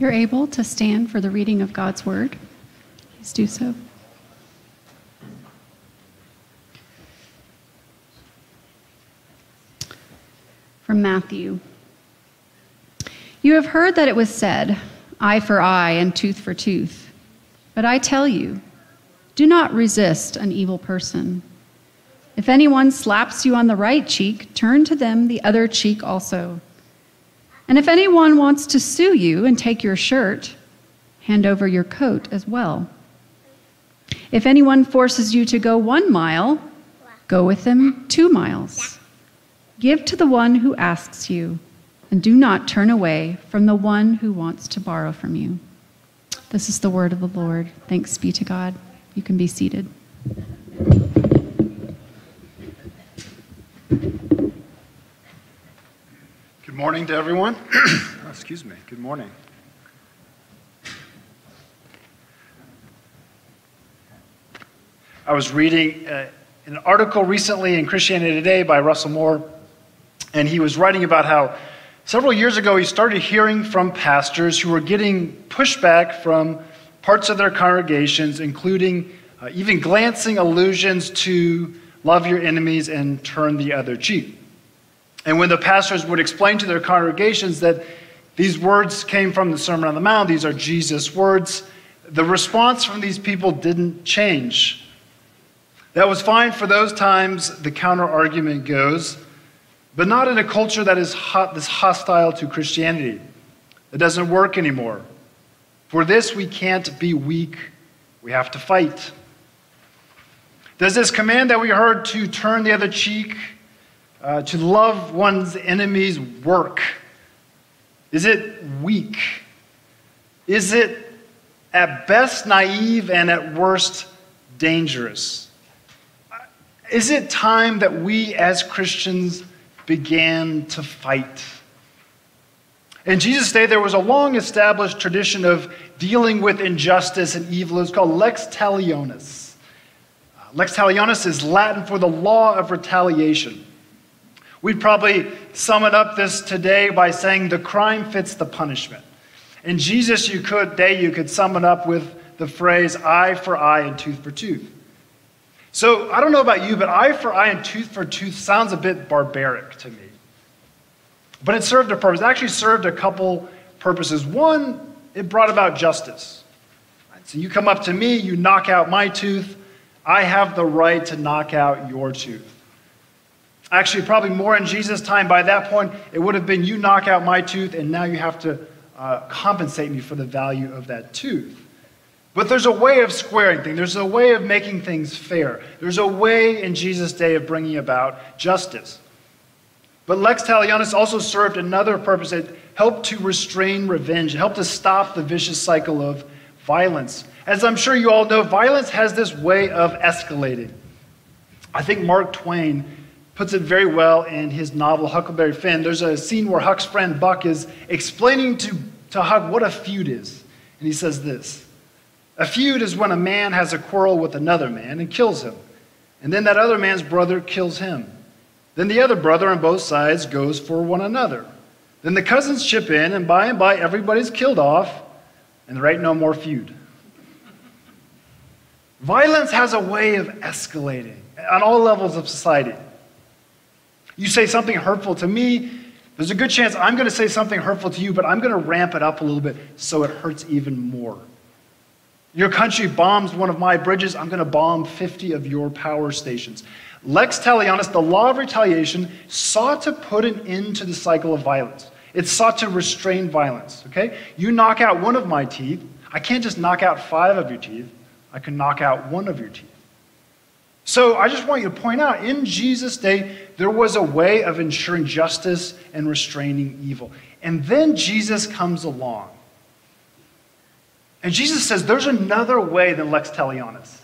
you're able to stand for the reading of God's word, please do so. From Matthew. You have heard that it was said, eye for eye and tooth for tooth. But I tell you, do not resist an evil person. If anyone slaps you on the right cheek, turn to them the other cheek also. And if anyone wants to sue you and take your shirt, hand over your coat as well. If anyone forces you to go one mile, go with them two miles. Give to the one who asks you, and do not turn away from the one who wants to borrow from you. This is the word of the Lord. Thanks be to God. You can be seated. Good morning to everyone. oh, excuse me. Good morning. I was reading uh, an article recently in Christianity Today by Russell Moore, and he was writing about how several years ago he started hearing from pastors who were getting pushback from parts of their congregations, including uh, even glancing allusions to love your enemies and turn the other cheek. And when the pastors would explain to their congregations that these words came from the Sermon on the Mount, these are Jesus' words, the response from these people didn't change. That was fine for those times, the counter argument goes, but not in a culture that is hot, this hostile to Christianity. It doesn't work anymore. For this, we can't be weak, we have to fight. Does this command that we heard to turn the other cheek, uh, to love one's enemies, work? Is it weak? Is it at best naive and at worst dangerous? Is it time that we as Christians began to fight? In Jesus' day, there was a long established tradition of dealing with injustice and evil. It's called lex talionis. Uh, lex talionis is Latin for the law of retaliation. We'd probably sum it up this today by saying the crime fits the punishment. In Jesus' you could, day, you could sum it up with the phrase eye for eye and tooth for tooth. So I don't know about you, but eye for eye and tooth for tooth sounds a bit barbaric to me. But it served a purpose. It actually served a couple purposes. One, it brought about justice. So you come up to me, you knock out my tooth, I have the right to knock out your tooth. Actually, probably more in Jesus' time. By that point, it would have been you knock out my tooth, and now you have to uh, compensate me for the value of that tooth. But there's a way of squaring things, there's a way of making things fair. There's a way in Jesus' day of bringing about justice. But lex talionis also served another purpose. It helped to restrain revenge, it helped to stop the vicious cycle of violence. As I'm sure you all know, violence has this way of escalating. I think Mark Twain puts it very well in his novel Huckleberry Finn. There's a scene where Huck's friend Buck is explaining to, to Huck what a feud is. And he says this A feud is when a man has a quarrel with another man and kills him. And then that other man's brother kills him. Then the other brother on both sides goes for one another. Then the cousins chip in, and by and by everybody's killed off, and there ain't no more feud. Violence has a way of escalating on all levels of society. You say something hurtful to me, there's a good chance I'm going to say something hurtful to you, but I'm going to ramp it up a little bit so it hurts even more. Your country bombs one of my bridges, I'm going to bomb 50 of your power stations. Lex talionis, the law of retaliation, sought to put an end to the cycle of violence. It sought to restrain violence, okay? You knock out one of my teeth, I can't just knock out five of your teeth, I can knock out one of your teeth. So I just want you to point out in Jesus' day, there was a way of ensuring justice and restraining evil. And then Jesus comes along. And Jesus says, There's another way than lex talionis.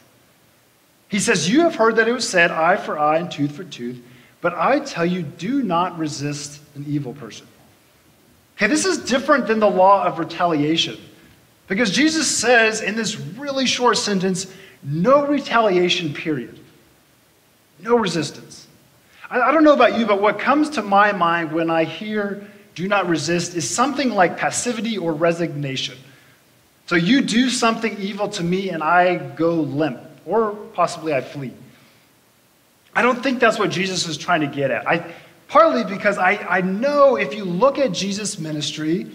He says, You have heard that it was said, eye for eye and tooth for tooth, but I tell you, do not resist an evil person. Okay, this is different than the law of retaliation. Because Jesus says in this really short sentence, no retaliation, period. No resistance. I, I don't know about you, but what comes to my mind when I hear do not resist, is something like passivity or resignation. So you do something evil to me and I go limp, or possibly I flee. I don't think that's what Jesus is trying to get at. I, partly because I, I know if you look at Jesus' ministry,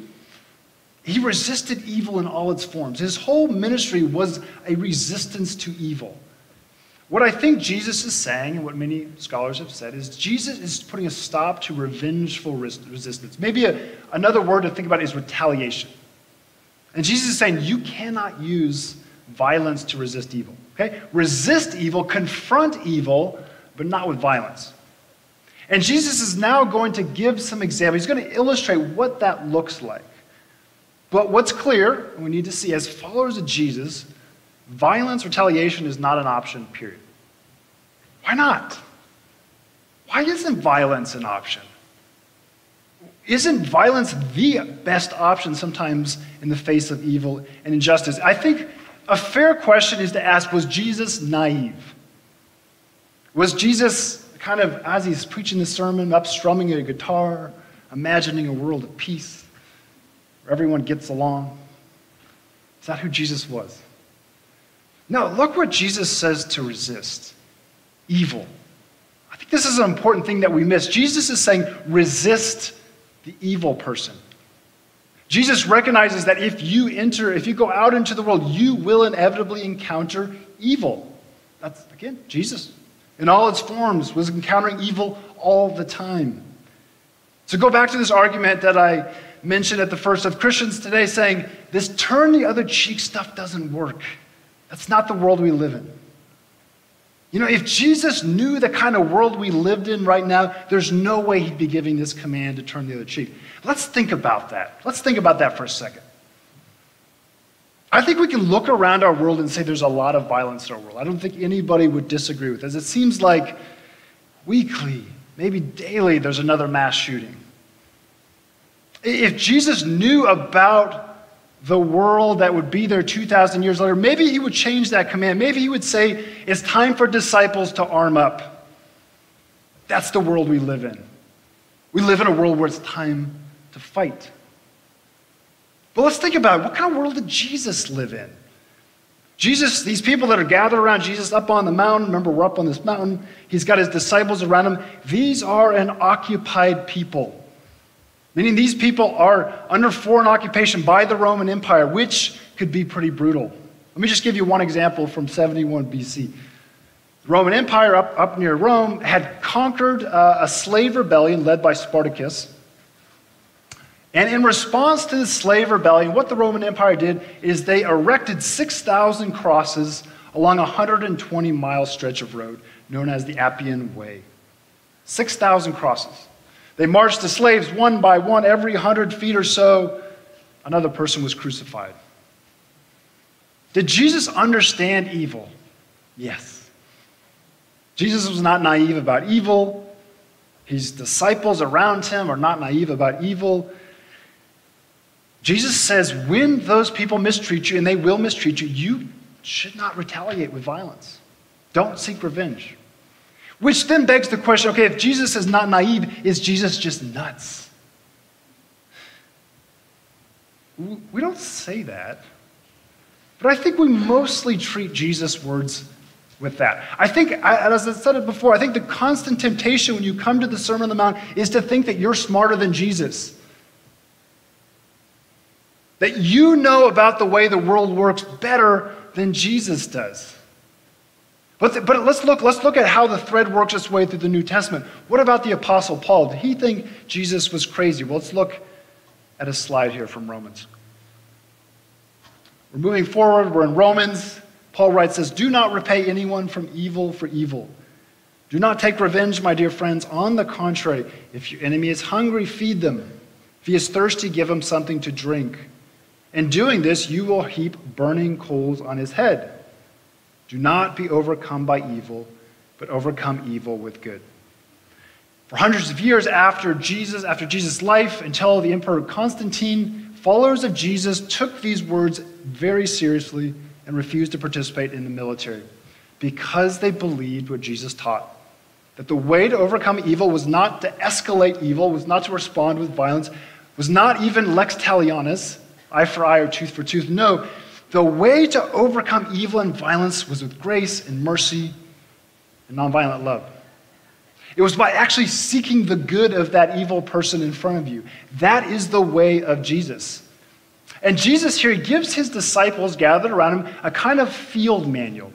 he resisted evil in all its forms. His whole ministry was a resistance to evil. What I think Jesus is saying, and what many scholars have said, is Jesus is putting a stop to revengeful resistance. Maybe a, another word to think about is retaliation. And Jesus is saying you cannot use violence to resist evil. Okay? Resist evil, confront evil, but not with violence. And Jesus is now going to give some examples. He's going to illustrate what that looks like. But what's clear, we need to see as followers of Jesus, violence, retaliation is not an option, period. Why not? Why isn't violence an option? Isn't violence the best option sometimes in the face of evil and injustice? I think a fair question is to ask was Jesus naive? Was Jesus kind of, as he's preaching the sermon, up strumming a guitar, imagining a world of peace where everyone gets along? Is that who Jesus was? No, look what Jesus says to resist evil. I think this is an important thing that we miss. Jesus is saying, resist the evil person. Jesus recognizes that if you enter, if you go out into the world, you will inevitably encounter evil. That's, again, Jesus in all its forms was encountering evil all the time. So go back to this argument that I mentioned at the first of Christians today saying this turn the other cheek stuff doesn't work. That's not the world we live in. You know, if Jesus knew the kind of world we lived in right now, there's no way he'd be giving this command to turn the other cheek. Let's think about that. Let's think about that for a second. I think we can look around our world and say there's a lot of violence in our world. I don't think anybody would disagree with this. It seems like weekly, maybe daily, there's another mass shooting. If Jesus knew about the world that would be there 2,000 years later, maybe he would change that command. Maybe he would say, it's time for disciples to arm up. That's the world we live in. We live in a world where it's time to fight. But let's think about it. What kind of world did Jesus live in? Jesus, these people that are gathered around Jesus up on the mountain, remember, we're up on this mountain. He's got his disciples around him. These are an occupied people. Meaning these people are under foreign occupation by the Roman Empire, which could be pretty brutal. Let me just give you one example from 71 BC. The Roman Empire up, up near Rome had conquered uh, a slave rebellion led by Spartacus. And in response to the slave rebellion, what the Roman Empire did is they erected 6,000 crosses along a 120 mile stretch of road known as the Appian Way. 6,000 crosses. They marched the slaves one by one, every 100 feet or so, another person was crucified. Did Jesus understand evil? Yes. Jesus was not naive about evil. His disciples around him are not naive about evil. Jesus says, when those people mistreat you, and they will mistreat you, you should not retaliate with violence. Don't seek revenge. Which then begs the question okay, if Jesus is not naive, is Jesus just nuts? We don't say that. But I think we mostly treat Jesus' words with that. I think, as I said it before, I think the constant temptation when you come to the Sermon on the Mount is to think that you're smarter than Jesus that you know about the way the world works better than Jesus does. But, let's, look, let's look at how the thread works its way through the New Testament. What about the Apostle Paul? Did he think Jesus was crazy? Well, let's look at a slide here from Romans. We're moving forward. We're in Romans. Paul writes this Do not repay anyone from evil for evil. Do not take revenge, my dear friends. On the contrary, if your enemy is hungry, feed them. If he is thirsty, give him something to drink. In doing this, you will heap burning coals on his head. Do not be overcome by evil, but overcome evil with good. For hundreds of years after Jesus, after Jesus' life, until the Emperor Constantine, followers of Jesus took these words very seriously and refused to participate in the military because they believed what Jesus taught. That the way to overcome evil was not to escalate evil, was not to respond with violence, was not even lex talionis, eye for eye or tooth for tooth. No, the way to overcome evil and violence was with grace and mercy and nonviolent love. It was by actually seeking the good of that evil person in front of you. That is the way of Jesus. And Jesus here he gives his disciples gathered around him a kind of field manual.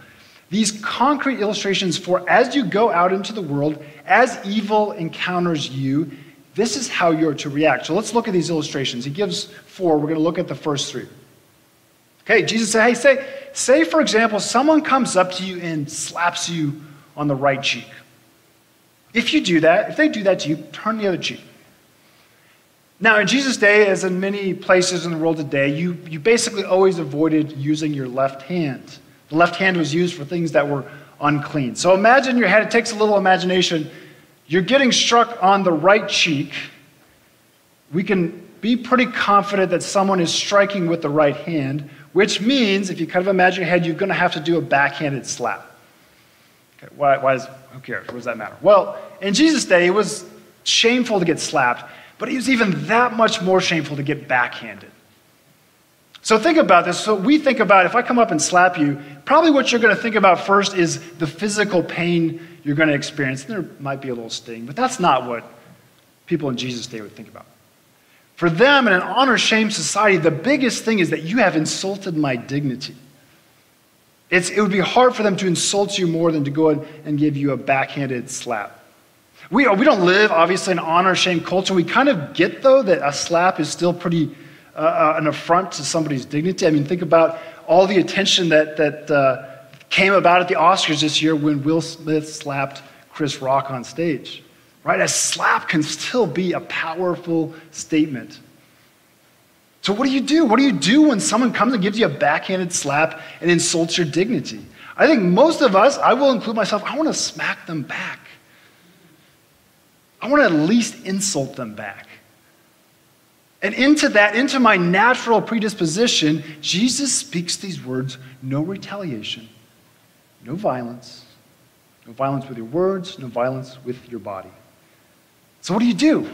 These concrete illustrations for as you go out into the world, as evil encounters you, this is how you're to react. So let's look at these illustrations. He gives four. We're going to look at the first three. Okay, Jesus said, hey, say, say, for example, someone comes up to you and slaps you on the right cheek. If you do that, if they do that to you, turn the other cheek. Now, in Jesus' day, as in many places in the world today, you, you basically always avoided using your left hand. The left hand was used for things that were unclean. So imagine your head, it takes a little imagination. You're getting struck on the right cheek. We can be pretty confident that someone is striking with the right hand, which means, if you kind of imagine your head, you're going to have to do a backhanded slap. Okay, why, why is, who cares? What does that matter? Well, in Jesus' day, it was shameful to get slapped, but it was even that much more shameful to get backhanded. So think about this. So we think about if I come up and slap you, probably what you're going to think about first is the physical pain you're going to experience. There might be a little sting, but that's not what people in Jesus' day would think about. For them in an honor shame society, the biggest thing is that you have insulted my dignity. It's, it would be hard for them to insult you more than to go in and give you a backhanded slap. We, we don't live, obviously, in honor shame culture. We kind of get, though, that a slap is still pretty uh, uh, an affront to somebody's dignity. I mean, think about all the attention that, that uh, came about at the Oscars this year when Will Smith slapped Chris Rock on stage. Right? A slap can still be a powerful statement. So, what do you do? What do you do when someone comes and gives you a backhanded slap and insults your dignity? I think most of us, I will include myself, I want to smack them back. I want to at least insult them back. And into that, into my natural predisposition, Jesus speaks these words no retaliation, no violence, no violence with your words, no violence with your body. So, what do you do?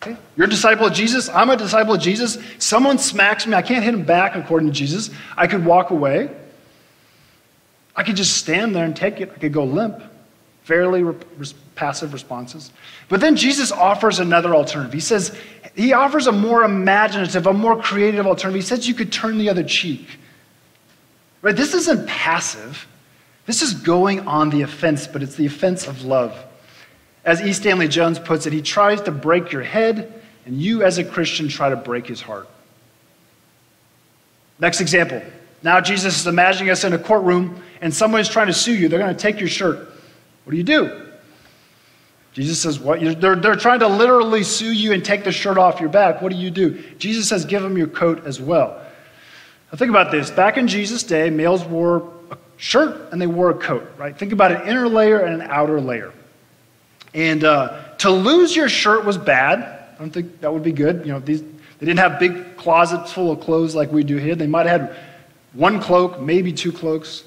Okay? You're a disciple of Jesus. I'm a disciple of Jesus. Someone smacks me. I can't hit him back according to Jesus. I could walk away. I could just stand there and take it. I could go limp. Fairly re- passive responses. But then Jesus offers another alternative. He says, he offers a more imaginative, a more creative alternative. He says you could turn the other cheek. Right? This isn't passive. This is going on the offense, but it's the offense of love. As E. Stanley Jones puts it, he tries to break your head, and you, as a Christian, try to break his heart. Next example. Now, Jesus is imagining us in a courtroom, and someone is trying to sue you. They're going to take your shirt. What do you do? Jesus says, What? They're, they're trying to literally sue you and take the shirt off your back. What do you do? Jesus says, Give them your coat as well. Now, think about this. Back in Jesus' day, males wore a shirt and they wore a coat, right? Think about an inner layer and an outer layer. And uh, to lose your shirt was bad. I don't think that would be good. You know, these, they didn't have big closets full of clothes like we do here. They might have had one cloak, maybe two cloaks.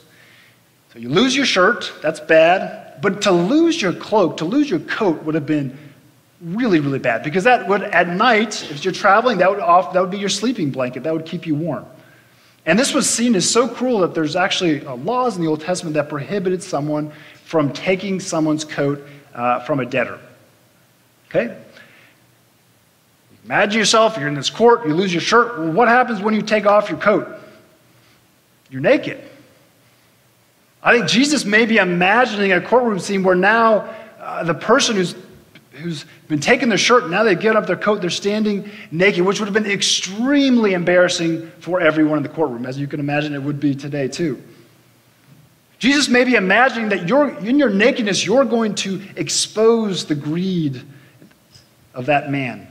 So you lose your shirt, that's bad. But to lose your cloak, to lose your coat would have been really, really bad because that would, at night, if you're traveling, that would, off, that would be your sleeping blanket. That would keep you warm. And this was seen as so cruel that there's actually uh, laws in the Old Testament that prohibited someone from taking someone's coat uh, from a debtor. Okay? Imagine yourself, you're in this court, you lose your shirt. Well, what happens when you take off your coat? You're naked. I think Jesus may be imagining a courtroom scene where now uh, the person who's, who's been taking their shirt, now they've given up their coat, they're standing naked, which would have been extremely embarrassing for everyone in the courtroom, as you can imagine it would be today, too. Jesus may be imagining that in your nakedness, you're going to expose the greed of that man.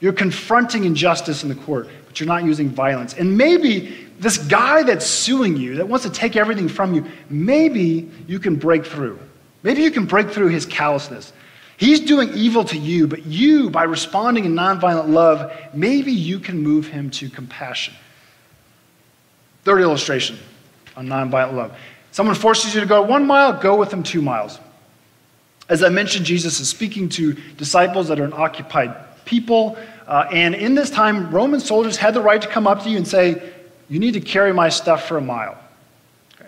You're confronting injustice in the court, but you're not using violence. And maybe this guy that's suing you, that wants to take everything from you, maybe you can break through. Maybe you can break through his callousness. He's doing evil to you, but you, by responding in nonviolent love, maybe you can move him to compassion. Third illustration on nonviolent love. Someone forces you to go one mile, go with them two miles. As I mentioned, Jesus is speaking to disciples that are an occupied people. Uh, and in this time, Roman soldiers had the right to come up to you and say, You need to carry my stuff for a mile.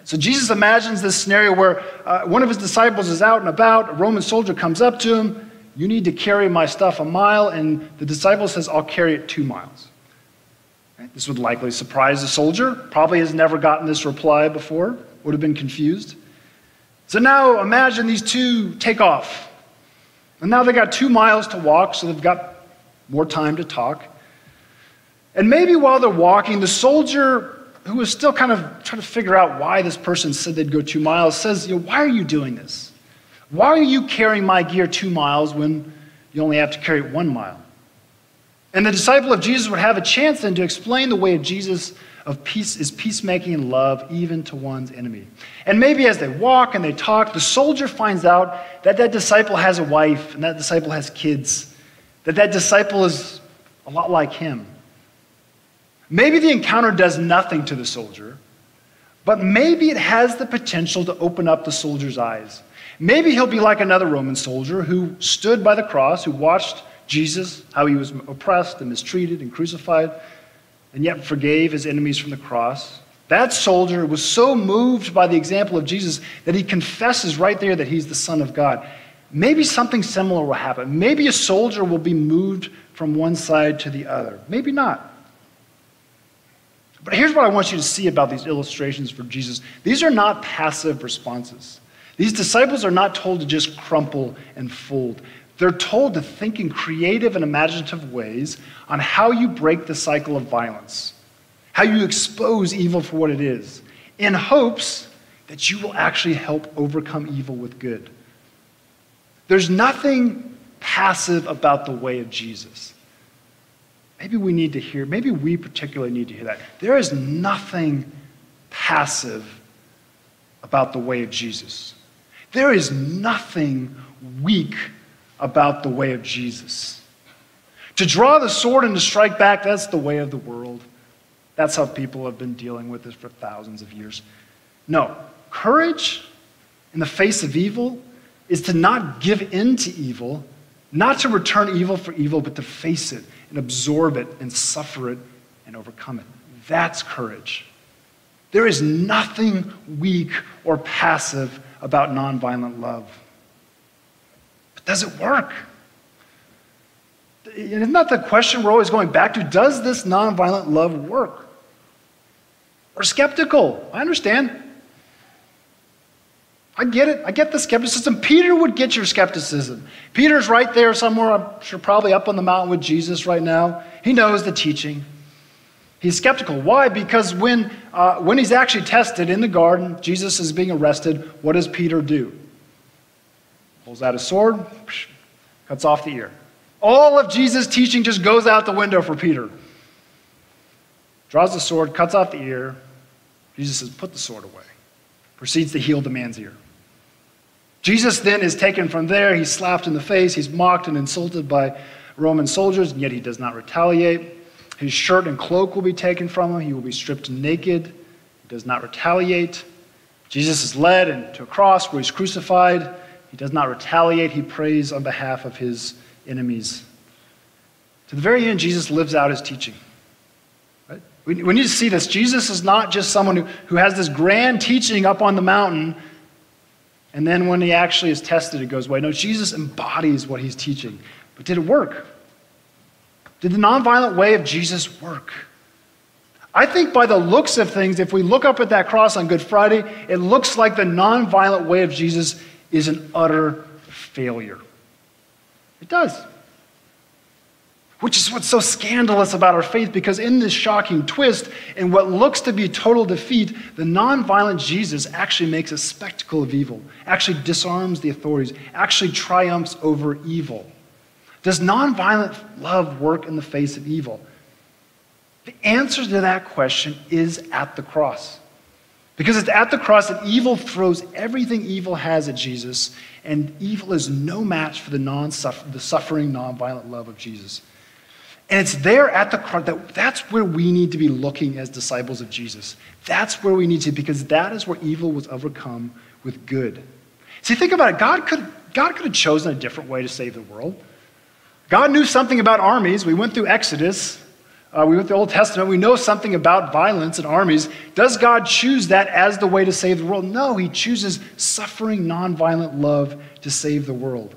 So Jesus imagines this scenario where uh, one of his disciples is out and about, a Roman soldier comes up to him, You need to carry my stuff a mile, and the disciple says, I'll carry it two miles. Right? This would likely surprise the soldier, probably has never gotten this reply before, would have been confused. So now imagine these two take off. And now they got two miles to walk, so they've got more time to talk. And maybe while they're walking, the soldier, who is still kind of trying to figure out why this person said they'd go two miles, says, you know, Why are you doing this? Why are you carrying my gear two miles when you only have to carry it one mile? And the disciple of Jesus would have a chance then to explain the way of Jesus of peace is peacemaking and love even to one's enemy. And maybe as they walk and they talk, the soldier finds out that that disciple has a wife and that disciple has kids, that that disciple is a lot like him. Maybe the encounter does nothing to the soldier, but maybe it has the potential to open up the soldier's eyes. Maybe he'll be like another Roman soldier who stood by the cross, who watched Jesus, how he was oppressed and mistreated and crucified and yet forgave his enemies from the cross. That soldier was so moved by the example of Jesus that he confesses right there that he's the Son of God. Maybe something similar will happen. Maybe a soldier will be moved from one side to the other. Maybe not. But here's what I want you to see about these illustrations for Jesus these are not passive responses. These disciples are not told to just crumple and fold. They're told to think in creative and imaginative ways on how you break the cycle of violence, how you expose evil for what it is, in hopes that you will actually help overcome evil with good. There's nothing passive about the way of Jesus. Maybe we need to hear, maybe we particularly need to hear that. There is nothing passive about the way of Jesus. There is nothing weak about the way of Jesus. To draw the sword and to strike back, that's the way of the world. That's how people have been dealing with this for thousands of years. No, courage in the face of evil is to not give in to evil, not to return evil for evil, but to face it and absorb it and suffer it and overcome it. That's courage. There is nothing weak or passive about nonviolent love. Does it work? Isn't that the question we're always going back to? Does this nonviolent love work? We're skeptical. I understand. I get it. I get the skepticism. Peter would get your skepticism. Peter's right there somewhere, I'm sure, probably up on the mountain with Jesus right now. He knows the teaching. He's skeptical. Why? Because when, uh, when he's actually tested in the garden, Jesus is being arrested, what does Peter do? Pulls out a sword, cuts off the ear. All of Jesus' teaching just goes out the window for Peter. Draws the sword, cuts off the ear. Jesus says, Put the sword away. Proceeds to heal the man's ear. Jesus then is taken from there. He's slapped in the face. He's mocked and insulted by Roman soldiers, and yet he does not retaliate. His shirt and cloak will be taken from him. He will be stripped naked. He does not retaliate. Jesus is led into a cross where he's crucified. He does not retaliate, he prays on behalf of his enemies. To the very end, Jesus lives out his teaching. Right? We, we need to see this. Jesus is not just someone who, who has this grand teaching up on the mountain, and then when he actually is tested, it goes away. No, Jesus embodies what he's teaching. But did it work? Did the nonviolent way of Jesus work? I think by the looks of things, if we look up at that cross on Good Friday, it looks like the nonviolent way of Jesus is an utter failure. It does. Which is what's so scandalous about our faith, because in this shocking twist, in what looks to be total defeat, the nonviolent Jesus actually makes a spectacle of evil, actually disarms the authorities, actually triumphs over evil. Does nonviolent love work in the face of evil? The answer to that question is at the cross. Because it's at the cross that evil throws everything evil has at Jesus, and evil is no match for the, non the suffering, non-violent love of Jesus. And it's there at the cross that that's where we need to be looking as disciples of Jesus. That's where we need to, because that is where evil was overcome with good. See, think about it. God could, God could have chosen a different way to save the world. God knew something about armies. We went through Exodus. Uh, we went through the Old Testament. We know something about violence and armies. Does God choose that as the way to save the world? No, He chooses suffering, nonviolent love to save the world.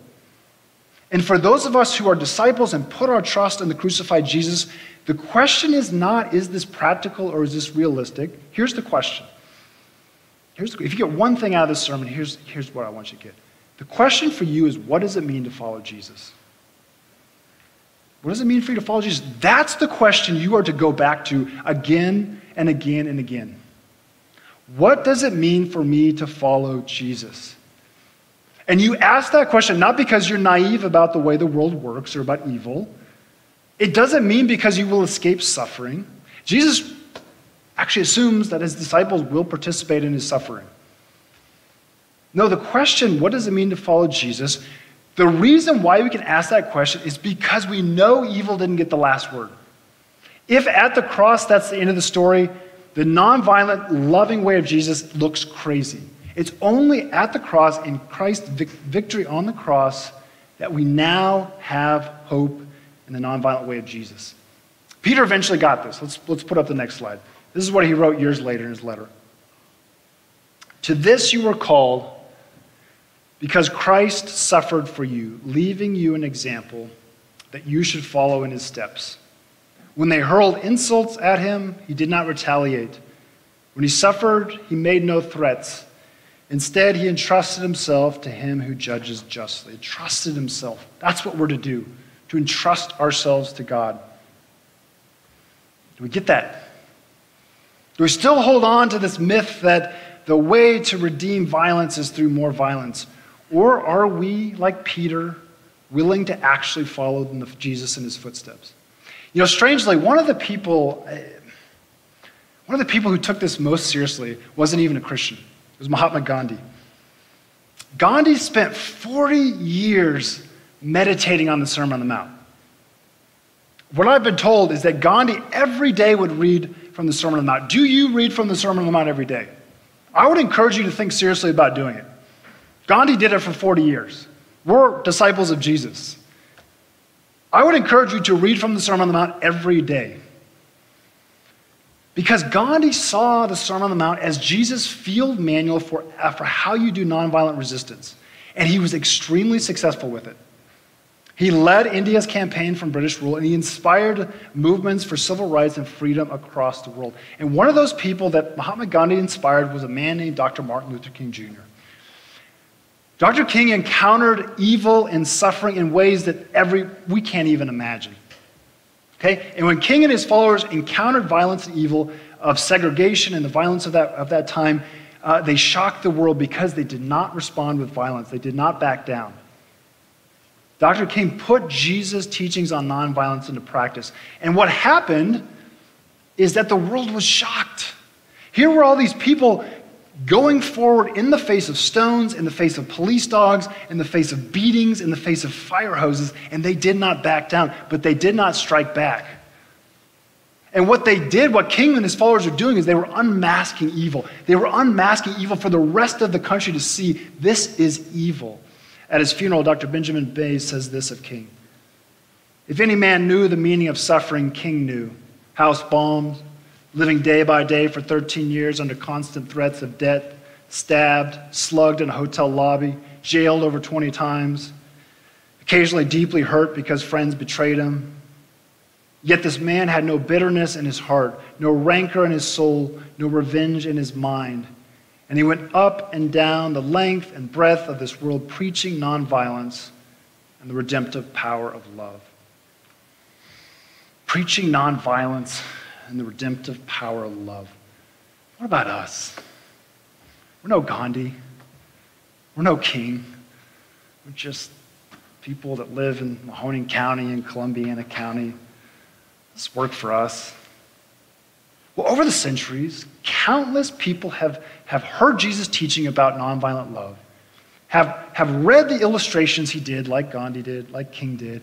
And for those of us who are disciples and put our trust in the crucified Jesus, the question is not, is this practical or is this realistic? Here's the question. Here's the, if you get one thing out of this sermon, here's, here's what I want you to get. The question for you is, what does it mean to follow Jesus? What does it mean for you to follow Jesus? That's the question you are to go back to again and again and again. What does it mean for me to follow Jesus? And you ask that question not because you're naive about the way the world works or about evil. It doesn't mean because you will escape suffering. Jesus actually assumes that his disciples will participate in his suffering. No, the question, what does it mean to follow Jesus? The reason why we can ask that question is because we know evil didn't get the last word. If at the cross that's the end of the story, the nonviolent, loving way of Jesus looks crazy. It's only at the cross, in Christ's victory on the cross, that we now have hope in the nonviolent way of Jesus. Peter eventually got this. Let's, let's put up the next slide. This is what he wrote years later in his letter. To this you were called because Christ suffered for you, leaving you an example that you should follow in his steps. When they hurled insults at him, he did not retaliate. When he suffered, he made no threats. Instead, he entrusted himself to him who judges justly. Trusted himself. That's what we're to do, to entrust ourselves to God. Do we get that? Do we still hold on to this myth that the way to redeem violence is through more violence? Or are we, like Peter, willing to actually follow Jesus in his footsteps? You know, strangely, one of the people, eh, one of the people who took this most seriously wasn't even a Christian. It was Mahatma Gandhi. Gandhi spent 40 years meditating on the Sermon on the Mount. What I've been told is that Gandhi every day would read from the Sermon on the Mount. Do you read from the Sermon on the Mount every day? I would encourage you to think seriously about doing it. Gandhi did it for 40 years. We're disciples of Jesus. I would encourage you to read from the Sermon on the Mount every day. Because Gandhi saw the Sermon on the Mount as Jesus' field manual for, uh, for how you do nonviolent resistance. And he was extremely successful with it. He led India's campaign from British rule and he inspired movements for civil rights and freedom across the world. And one of those people that Mahatma Gandhi inspired was a man named Dr. Martin Luther King Jr. Dr. King encountered evil and suffering in ways that every, we can't even imagine. Okay? And when King and his followers encountered violence and evil of segregation and the violence of that, of that time, uh, they shocked the world because they did not respond with violence. They did not back down. Dr. King put Jesus' teachings on nonviolence into practice. And what happened is that the world was shocked. Here were all these people going forward in the face of stones, in the face of police dogs, in the face of beatings, in the face of fire hoses, and they did not back down, but they did not strike back. And what they did, what King and his followers were doing, is they were unmasking evil. They were unmasking evil for the rest of the country to see this is evil. At his funeral, Dr. Benjamin Mays says this of King If any man knew the meaning of suffering, King knew. House bombed, living day by day for 13 years under constant threats of death, stabbed, slugged in a hotel lobby, jailed over 20 times, occasionally deeply hurt because friends betrayed him. Yet this man had no bitterness in his heart, no rancor in his soul, no revenge in his mind. And he went up and down the length and breadth of this world preaching nonviolence and the redemptive power of love. Preaching nonviolence and the redemptive power of love. What about us? We're no Gandhi. We're no king. We're just people that live in Mahoning County and Columbiana County. This work for us. Well, over the centuries, countless people have, have heard Jesus teaching about nonviolent love, have, have read the illustrations he did, like Gandhi did, like King did,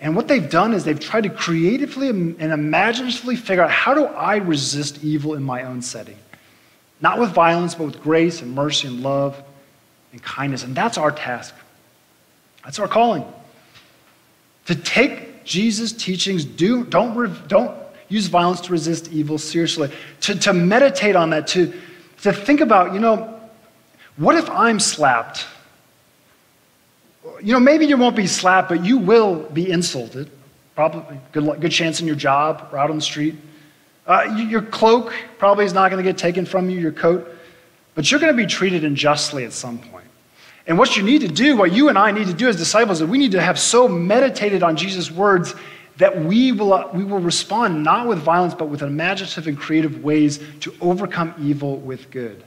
and what they've done is they've tried to creatively and imaginatively figure out how do I resist evil in my own setting? Not with violence, but with grace and mercy and love and kindness. And that's our task. That's our calling. to take Jesus' teachings, do, don't, don't use violence to resist evil seriously, to, to meditate on that, to, to think about, you know, what if I'm slapped? You know, maybe you won't be slapped, but you will be insulted. Probably good, good chance in your job or out on the street. Uh, your cloak probably is not going to get taken from you, your coat, but you're going to be treated unjustly at some point. And what you need to do, what you and I need to do as disciples, is we need to have so meditated on Jesus' words that we will, uh, we will respond not with violence, but with imaginative and creative ways to overcome evil with good.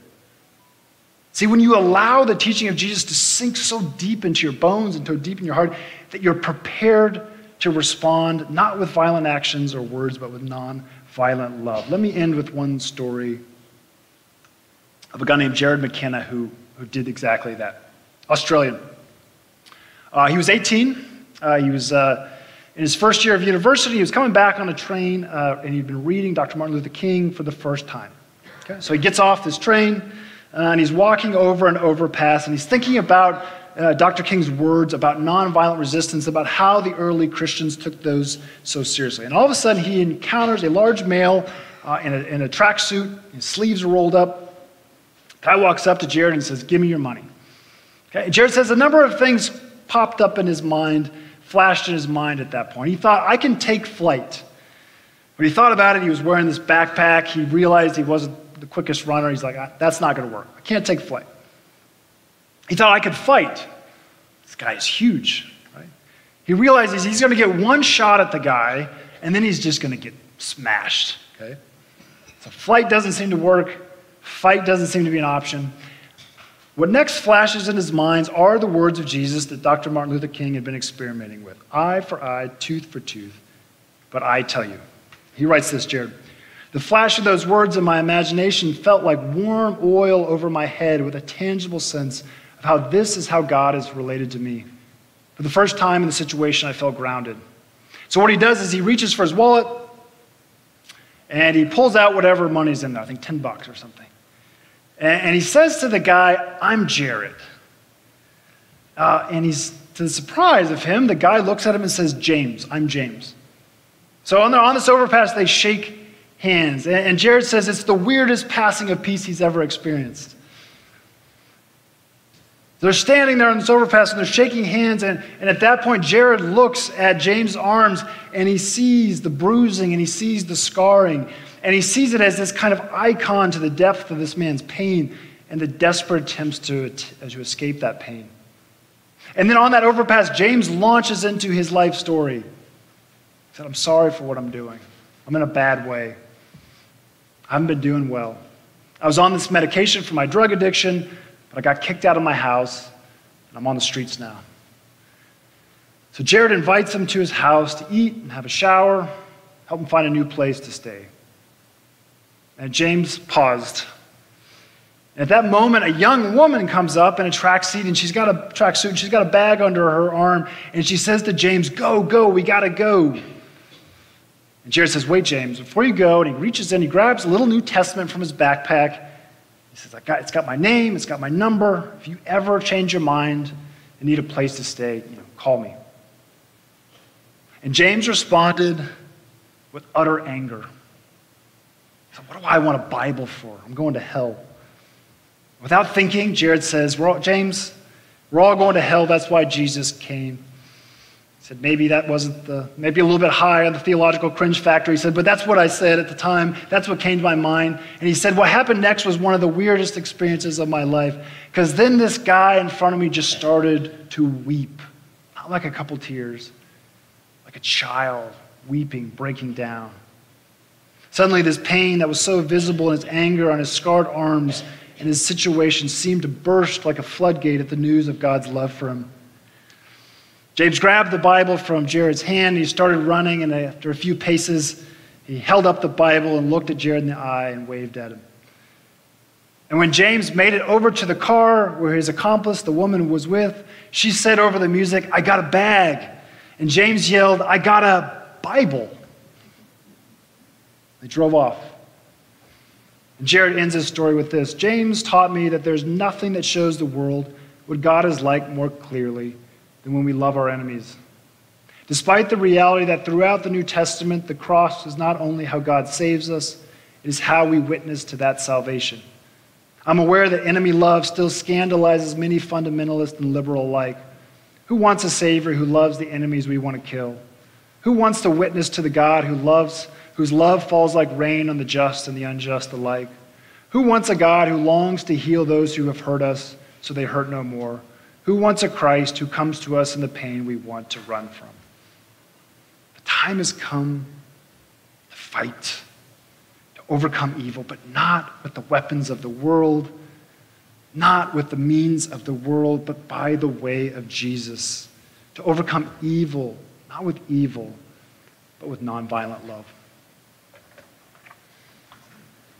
See, when you allow the teaching of Jesus to sink so deep into your bones and so deep in your heart that you're prepared to respond not with violent actions or words, but with non violent love. Let me end with one story of a guy named Jared McKenna who, who did exactly that. Australian. Uh, he was 18. Uh, he was uh, in his first year of university. He was coming back on a train, uh, and he'd been reading Dr. Martin Luther King for the first time. Okay? So he gets off this train, uh, and he's walking over an overpass, and he's thinking about uh, Dr. King's words about nonviolent resistance, about how the early Christians took those so seriously. And all of a sudden, he encounters a large male in a, in a tracksuit, his sleeves are rolled up. Guy walks up to Jared and says, Give me your money. Okay? Jared says a number of things popped up in his mind, flashed in his mind at that point. He thought, I can take flight. When he thought about it, he was wearing this backpack. He realized he wasn't the quickest runner. He's like, that's not going to work. I can't take flight. He thought I could fight. This guy is huge. Right? He realizes he's going to get one shot at the guy, and then he's just going to get smashed. Okay? So flight doesn't seem to work. Fight doesn't seem to be an option. What next flashes in his mind are the words of Jesus that Dr. Martin Luther King had been experimenting with eye for eye, tooth for tooth. But I tell you, he writes this, Jared. The flash of those words in my imagination felt like warm oil over my head with a tangible sense of how this is how God is related to me. For the first time in the situation, I felt grounded. So, what he does is he reaches for his wallet and he pulls out whatever money's in there, I think 10 bucks or something. And he says to the guy, I'm Jared. Uh, and he's, to the surprise of him, the guy looks at him and says, James, I'm James. So on, the, on this overpass, they shake hands. And, Jared says it's the weirdest passing of peace he's ever experienced. They're standing there on this overpass and they're shaking hands. And, and at that point, Jared looks at James' arms and he sees the bruising and he sees the scarring. And he sees it as this kind of icon to the depth of this man's pain and the desperate attempts to, to escape that pain. And then on that overpass, James launches into his life story. He said, I'm sorry for what I'm doing. I'm in a bad way. I haven't been doing well. I was on this medication for my drug addiction, but I got kicked out of my house, and I'm on the streets now. So Jared invites him to his house to eat and have a shower, help him find a new place to stay. And James paused. And At that moment, a young woman comes up in a tracksuit, and she's got a tracksuit, and she's got a bag under her arm, and she says to James, "Go, go, we gotta go." And Jared says, "Wait, James, before you go," and he reaches in, he grabs a little New Testament from his backpack. He says, got, "It's got my name, it's got my number. If you ever change your mind and need a place to stay, you know, call me." And James responded with utter anger. So what do I want a Bible for? I'm going to hell. Without thinking, Jared says, we're all, James, we're all going to hell. That's why Jesus came. He said, maybe that wasn't the, maybe a little bit high on the theological cringe factor. He said, but that's what I said at the time. That's what came to my mind. And he said, what happened next was one of the weirdest experiences of my life. Because then this guy in front of me just started to weep. Not like a couple tears, like a child weeping, breaking down. Suddenly, this pain that was so visible in his anger on his scarred arms and his situation seemed to burst like a floodgate at the news of God's love for him. James grabbed the Bible from Jared's hand. And he started running, and after a few paces, he held up the Bible and looked at Jared in the eye and waved at him. And when James made it over to the car where his accomplice, the woman, was with, she said over the music, I got a bag. And James yelled, I got a Bible. They drove off. And Jared ends his story with this James taught me that there's nothing that shows the world what God is like more clearly than when we love our enemies. Despite the reality that throughout the New Testament, the cross is not only how God saves us, it is how we witness to that salvation. I'm aware that enemy love still scandalizes many fundamentalists and liberal alike. Who wants a Savior who loves the enemies we want to kill? Who wants to witness to the God who loves, whose love falls like rain on the just and the unjust alike? Who wants a God who longs to heal those who have hurt us so they hurt no more? Who wants a Christ who comes to us in the pain we want to run from? The time has come to fight, to overcome evil, but not with the weapons of the world, not with the means of the world, but by the way of Jesus. To overcome evil, not with evil, but with nonviolent love.